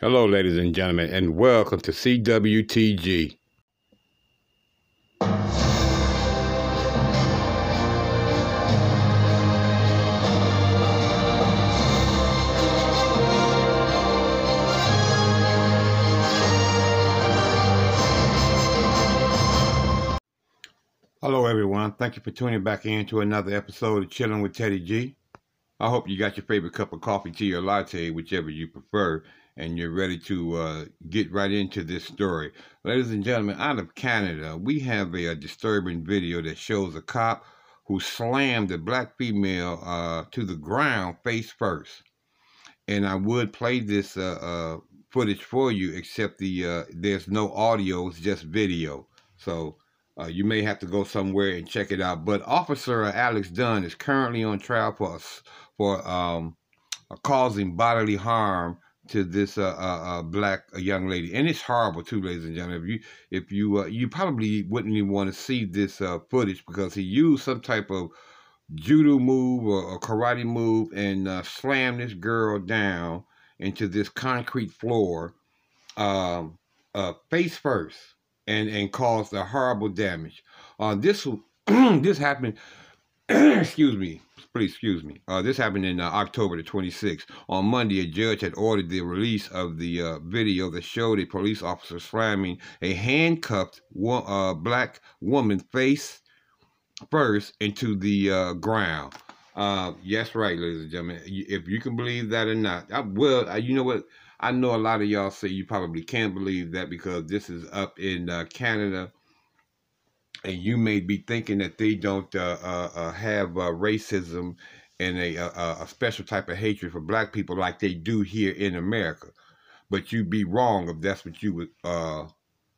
Hello, ladies and gentlemen, and welcome to CWTG. Hello, everyone. Thank you for tuning back in to another episode of Chilling with Teddy G. I hope you got your favorite cup of coffee, tea, or latte, whichever you prefer, and you're ready to uh, get right into this story. Ladies and gentlemen, out of Canada, we have a, a disturbing video that shows a cop who slammed a black female uh, to the ground face first. And I would play this uh, uh footage for you, except the uh, there's no audio, it's just video. So uh, you may have to go somewhere and check it out. But Officer Alex Dunn is currently on trial for for um, causing bodily harm to this uh, uh, uh black uh, young lady, and it's horrible too, ladies and gentlemen. If you if you uh, you probably wouldn't even want to see this uh, footage because he used some type of judo move or, or karate move and slammed this girl down into this concrete floor, um, face first and and caused a horrible damage. This this happened. excuse me, please excuse me. Uh, this happened in uh, October the 26th. On Monday, a judge had ordered the release of the uh, video that showed a police officer slamming a handcuffed wo uh, black woman face first into the uh, ground. Uh, yes, right, ladies and gentlemen. If you can believe that or not, I will. You know what? I know a lot of y'all say you probably can't believe that because this is up in Canada, and you may be thinking that they don't uh, uh, uh have uh, racism and a, a, a, special type of hatred for black people like they do here in America. But you'd be wrong if that's what you would uh,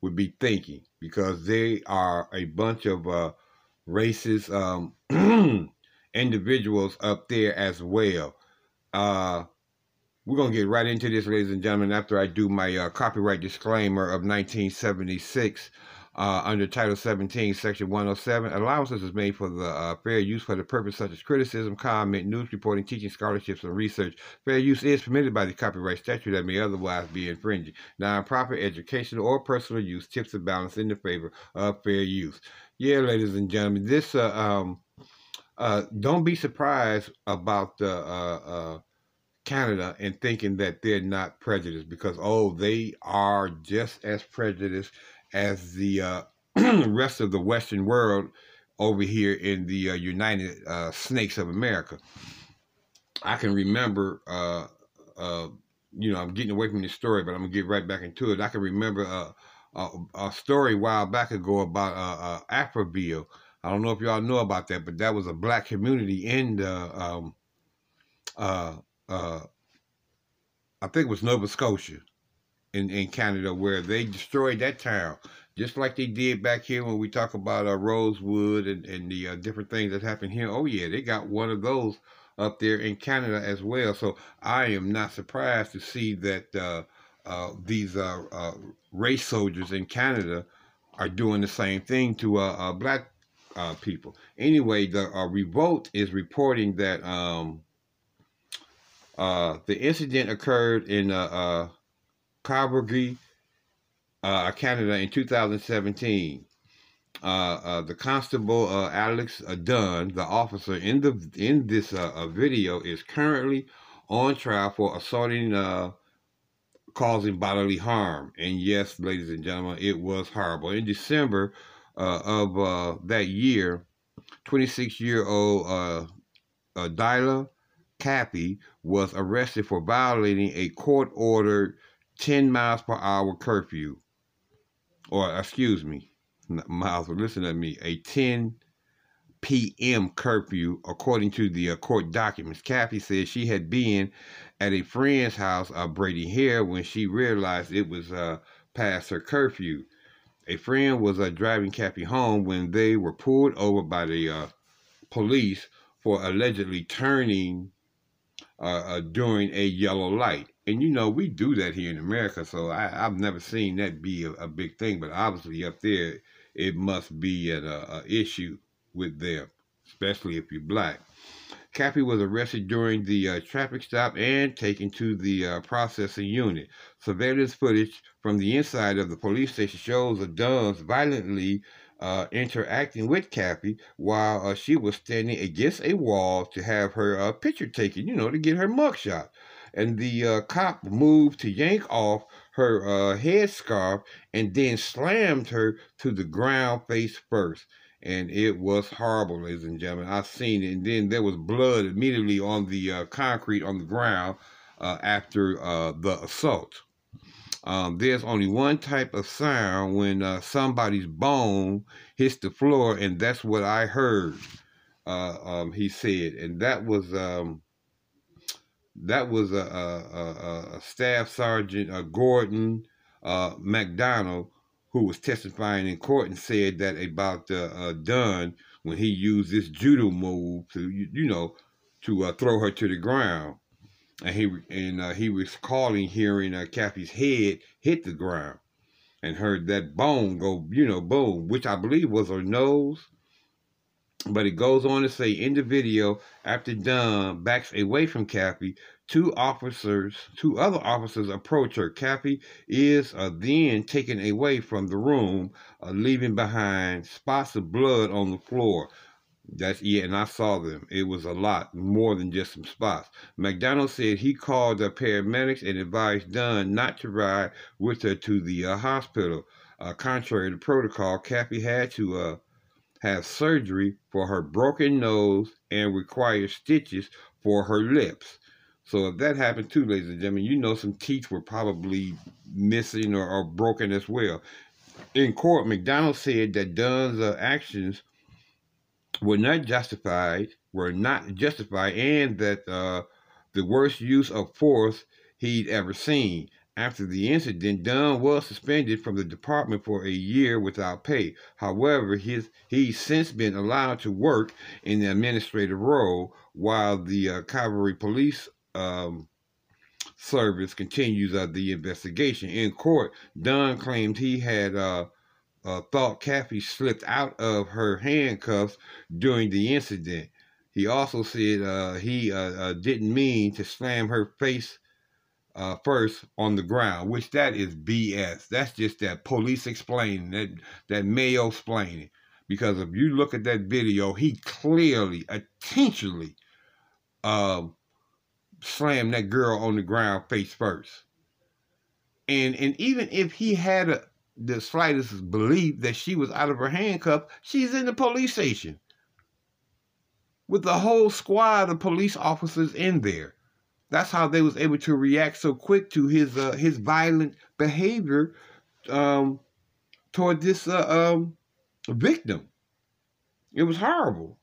would be thinking because they are a bunch of racist um, individuals up there as well. Uh, we're going to get right into this, ladies and gentlemen, after I do my uh, copyright disclaimer of 1976 uh, under Title 17, Section 107. Allowances is made for the uh, fair use for the purpose such as criticism, comment, news reporting, teaching, scholarships, and research. Fair use is permitted by the copyright statute that may otherwise be infringing. Non-proper educational or personal use tips the balance in the favor of fair use. Yeah, ladies and gentlemen, this, uh, um, uh, don't be surprised about the, uh, uh, Canada and thinking that they're not prejudiced because oh they are just as prejudiced as the uh, rest of the Western world over here in the uh, United uh, Snakes of America. I can remember, uh, uh, you know, I'm getting away from this story, but I'm gonna get right back into it. I can remember uh, a, a, story a while back ago about uh, Africville. I don't know if y'all know about that, but that was a black community in the um, I think it was Nova Scotia in, in Canada where they destroyed that town just like they did back here when we talk about uh, Rosewood and, and the uh, different things that happened here. Oh yeah, they got one of those up there in Canada as well. So I am not surprised to see that uh, uh these uh, uh, race soldiers in Canada are doing the same thing to black people. Anyway, the revolt is reporting that um, uh, the incident occurred in uh, uh, Calgary, uh, Canada in 2017. Uh, uh, the constable uh, Alex Dunn, the officer in the in this video, is currently on trial for assaulting, causing bodily harm. And yes, ladies and gentlemen, it was horrible. In December uh, of uh, that year, 26-year-old uh, uh, Dyla Kafi was arrested for violating a court ordered 10 miles per hour curfew. Or, excuse me, miles, listen to me, a 10 p.m. curfew, according to the uh, court documents. Kafi said she had been at a friend's house, uh, Brady Hare, when she realized it was uh, past her curfew. A friend was uh, driving Kafi home when they were pulled over by the uh, police for allegedly turning uh, uh, during a yellow light. And you know, we do that here in America, so I, have never seen that be a, a, big thing. But obviously, up there, it must be an a, issue with them, especially if you're black. Kafi was arrested during the uh, traffic stop and taken to the uh, processing unit. Surveillance footage from the inside of the police station shows the Dunns violently uh, interacting with Kafi while uh, she was standing against a wall to have her uh, picture taken, you know, to get her mugshot. And the uh, cop moved to yank off her uh, headscarf and then slammed her to the ground face first. And it was horrible, ladies and gentlemen. I seen it. And then there was blood immediately on the uh, concrete on the ground after the assault. Um, there's only one type of sound when uh, somebody's bone hits the floor, and that's what I heard. Uh, um, he said, and that was um, that was a, a, a staff sergeant uh, Gordon uh, McDonald who was testifying in court and said that about uh, Dunn when he used this judo move to you, know to uh, throw her to the ground and he and uh, he was calling, hearing Kafi's head hit the ground, and heard that bone go, you know, boom, which I believe was her nose. But it goes on to say in the video, after Dunn backs away from Kafi, two officers, two other officers approach her. Kafi is uh, then taken away from the room, uh, leaving behind spots of blood on the floor. That's yeah, and I saw them. It was a lot more than just some spots. McDonald said he called the paramedics and advised Dunn not to ride with her to the uh, hospital. Uh, contrary to protocol, Kafi had to have surgery for her broken nose and required stitches for her lips. So if that happened too, ladies and gentlemen, you know some teeth were probably missing or, or broken as well. In court, McDonald said that Dunn's uh, actions were not justified, were not justified, and that uh, the worst use of force he'd ever seen. After the incident, Dunn was suspended from the department for a year without pay. However, his, he's since been allowed to work in the administrative role while the uh, Calgary Police um, Service continues uh, the investigation. In court, Dunn claimed he had uh, uh, thought Kafi slipped out of her handcuffs during the incident. He also said uh, he uh, uh didn't mean to slam her face uh, first on the ground, which that is BS. That's just that police explaining, that, that Mayo explaining. Because if you look at that video, he clearly, intentionally um, slammed that girl on the ground face first. And and even if he had a, the slightest belief that she was out of her handcuff, she's in the police station with the whole squad of police officers in there. That's how they was able to react so quick to his uh, his violent behavior um, toward this uh, um, victim. It was horrible,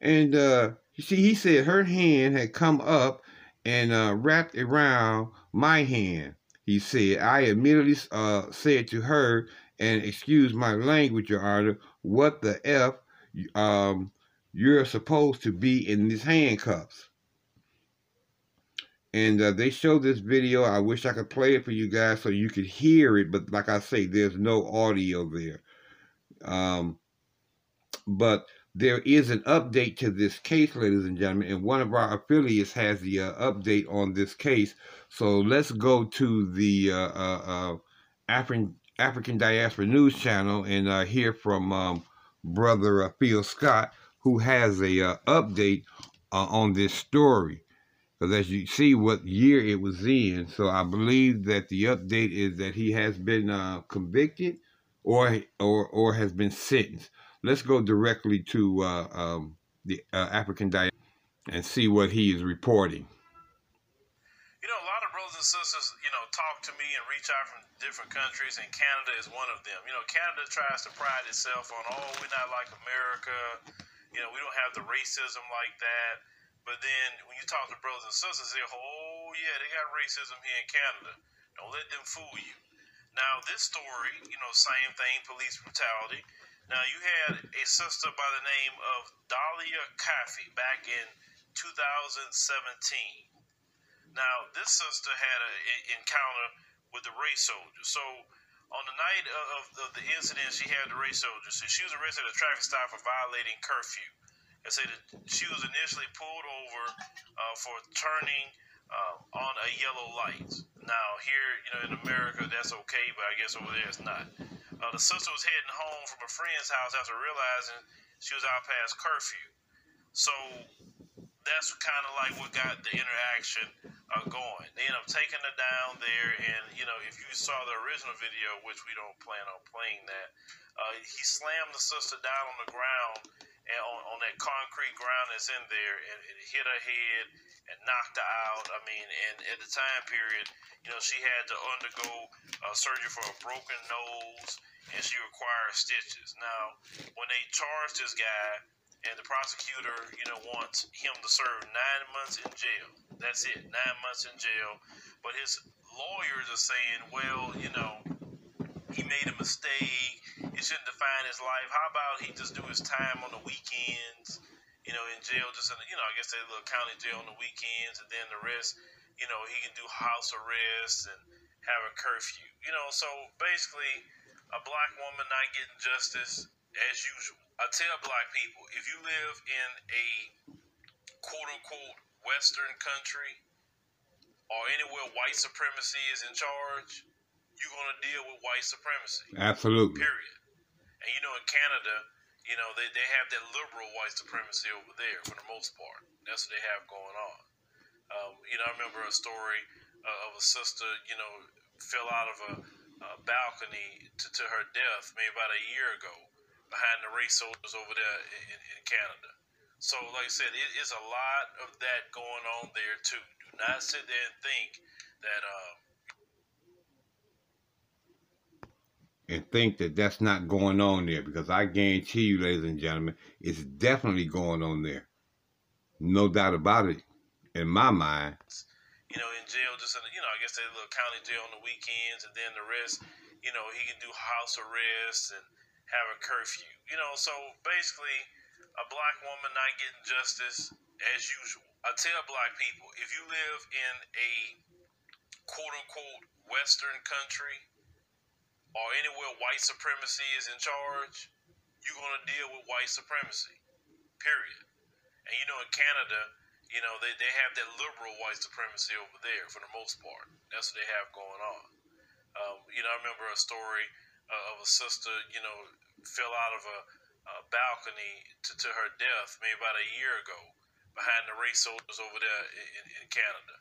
and uh, you see, he said her hand had come up and uh, wrapped around my hand. He said, I immediately uh, said to her, and excuse my language, Your Honor, what the F um, you're supposed to be in these handcuffs. And uh, they showed this video. I wish I could play it for you guys so you could hear it. But like I say, there's no audio there. Um, but there is an update to this case, ladies and gentlemen, and one of our affiliates has the uh, update on this case. So let's go to the uh, uh, uh African African Diaspora News Channel and uh, hear from um, Brother Phil Scott, who has a update on this story. Because as you see what year it was in, so I believe that the update is that he has been convicted or or or has been sentenced let's go directly to uh, um, the uh, African diet and see what he is reporting. You know, a lot of brothers and sisters, you know, talk to me and reach out from different countries, and Canada is one of them. You know, Canada tries to pride itself on, oh, we're not like America. You know, we don't have the racism like that. But then when you talk to brothers and sisters, they oh, yeah, they got racism here in Canada. Don't let them fool you. Now, this story, you know, same thing, police brutality. Now, you had a sister by the name of Dalia Kafi back in 2017. Now, this sister had an encounter with the race soldier. So, on the night of, of, the incident, she had the race soldier. So, she was arrested at a traffic stop for violating curfew. They say that she was initially pulled over uh, for turning uh, on a yellow light. Now, here, you know, in America, that's okay, but I guess over there it's not. Uh, the sister was heading home from a friend's house after realizing she was out past curfew. So that's kind of like what got the interaction uh, going. They end up taking her down there, and you know, if you saw the original video, which we don't plan on playing that, uh, he slammed the sister down on the ground and on, on that concrete ground that's in there, and it hit her head and knocked her out. I mean, and at the time period, you know, she had to undergo uh, surgery for a broken nose, and she required stitches. Now, when they charged this guy, and the prosecutor, you know, wants him to serve nine months in jail. That's it, nine months in jail. But his lawyers are saying, well, you know, he made a mistake. It shouldn't define his life. How about he just do his time on the weekends? you know, in jail, just in, you know, I guess they little county jail on the weekends, and then the rest, you know, he can do house arrest and have a curfew. You know, so basically, a black woman not getting justice as usual. I tell black people, if you live in a quote unquote Western country or anywhere white supremacy is in charge, you're going to deal with white supremacy. Absolutely. Period. And you know, in Canada, you know, they, they have that liberal white supremacy over there for the most part. That's what they have going on. Um, you know, I remember a story uh, of a sister, you know, fell out of a, a balcony to, to her death maybe about a year ago behind the race soldiers over there in, in Canada. So, like I said, it is a lot of that going on there too. Do not sit there and think that uh, and think that that's not going on there because I guarantee you, ladies and gentlemen, it's definitely going on there. No doubt about it, in my mind. You know, in jail, just you know, I guess they little county jail on the weekends, and then the rest, you know, he can do house arrest and have a curfew. You know, so basically, a black woman not getting justice as usual. I tell black people, if you live in a quote unquote Western country, or anywhere white supremacy is in charge, you're going to deal with white supremacy. Period. And you know, in Canada, you know, they, they have that liberal white supremacy over there for the most part. That's what they have going on. Um, you know, I remember a story uh, of a sister, you know, fell out of a, a balcony to, to her death maybe about a year ago behind the race soldiers over there in, in Canada.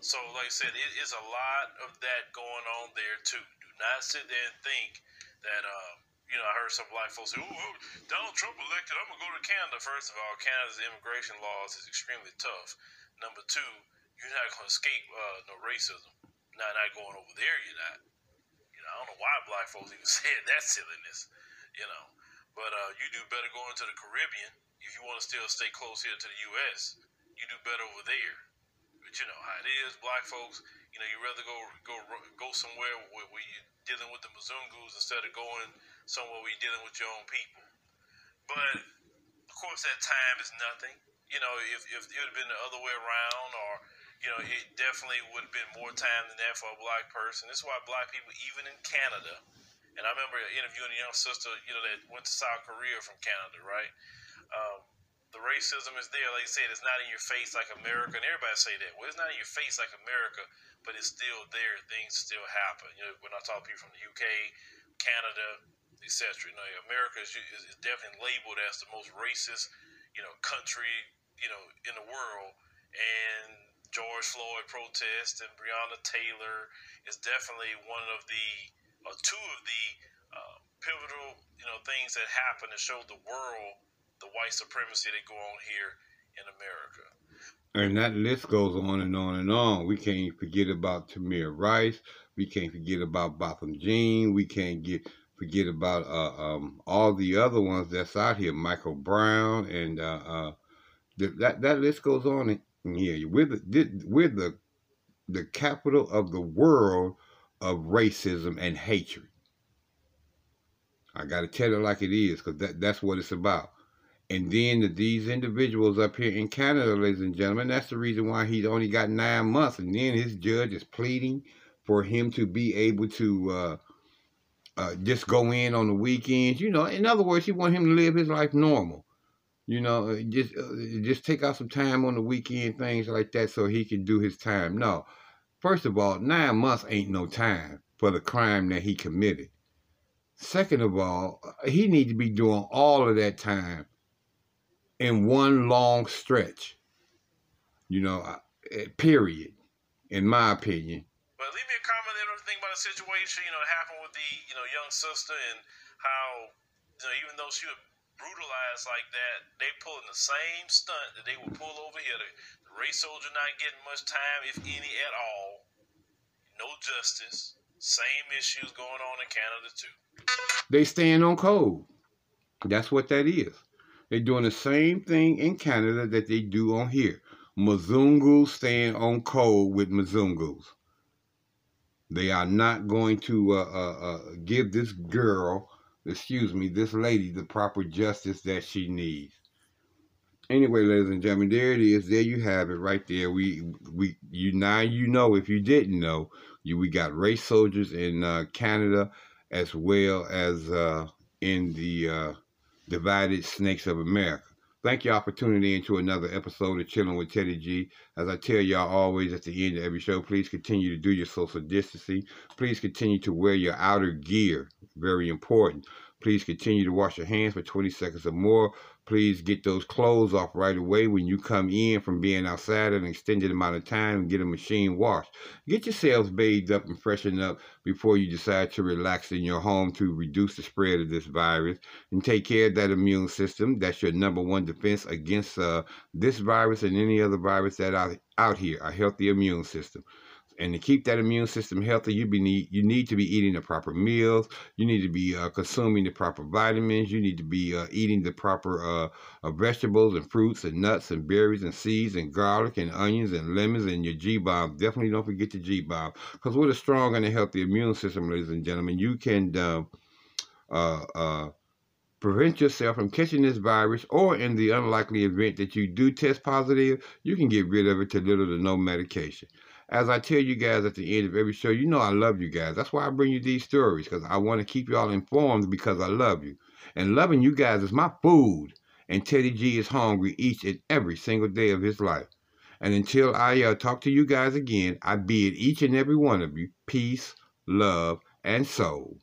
So, like I said, it is a lot of that going on there too not sit there and think that, uh, you know, I heard some black folks say, oh, Donald Trump elected, I'm going to go to Canada. First of all, Canada's immigration laws is extremely tough. Number two, you're not going to escape uh, no racism. Not, not going over there, you're not. You know, I don't know why black folks even said that silliness, you know. But uh, you do better going to the Caribbean if you want to still stay close here to the U.S. You do better over there. But you know how it is, black folks. You know, you rather go go go somewhere where, where you're dealing with the Mzungus instead of going somewhere where you're dealing with your own people. But of course, that time is nothing. You know, if if it have been the other way around, or you know, it definitely would have been more time than that for a black person. This is why black people, even in Canada, and I remember interviewing a young sister, you know, that went to South Korea from Canada, right? Um, the racism is there. Like I said, it's not in your face like America, and everybody say that. Well, it's not in your face like America, but it's still there. Things still happen. You know, when I talk to people from the UK, Canada, etc. You know, America is, is definitely labeled as the most racist, you know, country, you know, in the world. And George Floyd protest and Breonna Taylor is definitely one of the, or two of the uh, pivotal, you know, things that happened to show the world the white supremacy that go on here in America. And that list goes on and on and on. We can't forget about Tamir Rice. We can't forget about Botham Jean. We can't get forget about uh, um, all the other ones that's out here. Michael Brown and uh, uh, that that list goes on. And here we're the we're the the capital of the world of racism and hatred. I got to tell it like it is because that, that's what it's about. And then these individuals up here in Canada, ladies and gentlemen, that's the reason why he's only got nine months. And then his judge is pleading for him to be able to uh, uh, just go in on the weekends. You know, in other words, he want him to live his life normal. You know, uh, just uh, just take out some time on the weekend, things like that, so he can do his time. No, first of all, nine months ain't no time for the crime that he committed. Second of all, he need to be doing all of that time in one long stretch. You know, eh, period. In my opinion. But leave me a comment and everything about the situation. You know, it happened with the you know young sister and how you know even though she was brutalized like that, they pulling the same stunt that they would pull over here. The, the race soldier not getting much time, if any at all. No justice. Same issues going on in Canada too. They stand on code. That's what that is. They're doing the same thing in Canada that they do on here. Mzungus stand on code with Mzungus. They are not going to uh, uh, uh, give this girl, excuse me, this lady, the proper justice that she needs. Anyway, ladies and gentlemen, there it is. There you have it, right there. We we you now you know if you didn't know, you we got race soldiers in uh, Canada as well as uh, in the uh, divided snakes of America. Thank y'all for tuning in to another episode of Chilling with Teddy G. As I tell y'all always at the end of every show, please continue to do your social distancing. Please continue to wear your outer gear. Very important. Please continue to wash your hands for 20 seconds or more. Please get those clothes off right away when you come in from being outside an extended amount of time and get a machine washed. Get yourselves bathed up and freshened up before you decide to relax in your home to reduce the spread of this virus and take care of that immune system. That's your number one defense against uh, this virus and any other virus that are out here, a healthy immune system and to keep that immune system healthy, you be need you need to be eating the proper meals. You need to be uh, consuming the proper vitamins. You need to be uh, eating the proper uh, uh vegetables and fruits and nuts and berries and seeds and garlic and onions and lemons and your G bomb. Definitely don't forget your G bomb because with a strong and a healthy immune system, ladies and gentlemen, you can. Uh, uh, prevent yourself from catching this virus, or in the unlikely event that you do test positive, you can get rid of it to little to no medication as I tell you guys at the end of every show, you know I love you guys. That's why I bring you these stories because I want to keep y'all informed because I love you. And loving you guys is my food. And Teddy G is hungry each and every single day of his life. And until I uh, talk to you guys again, I bid each and every one of you peace, love, and soul.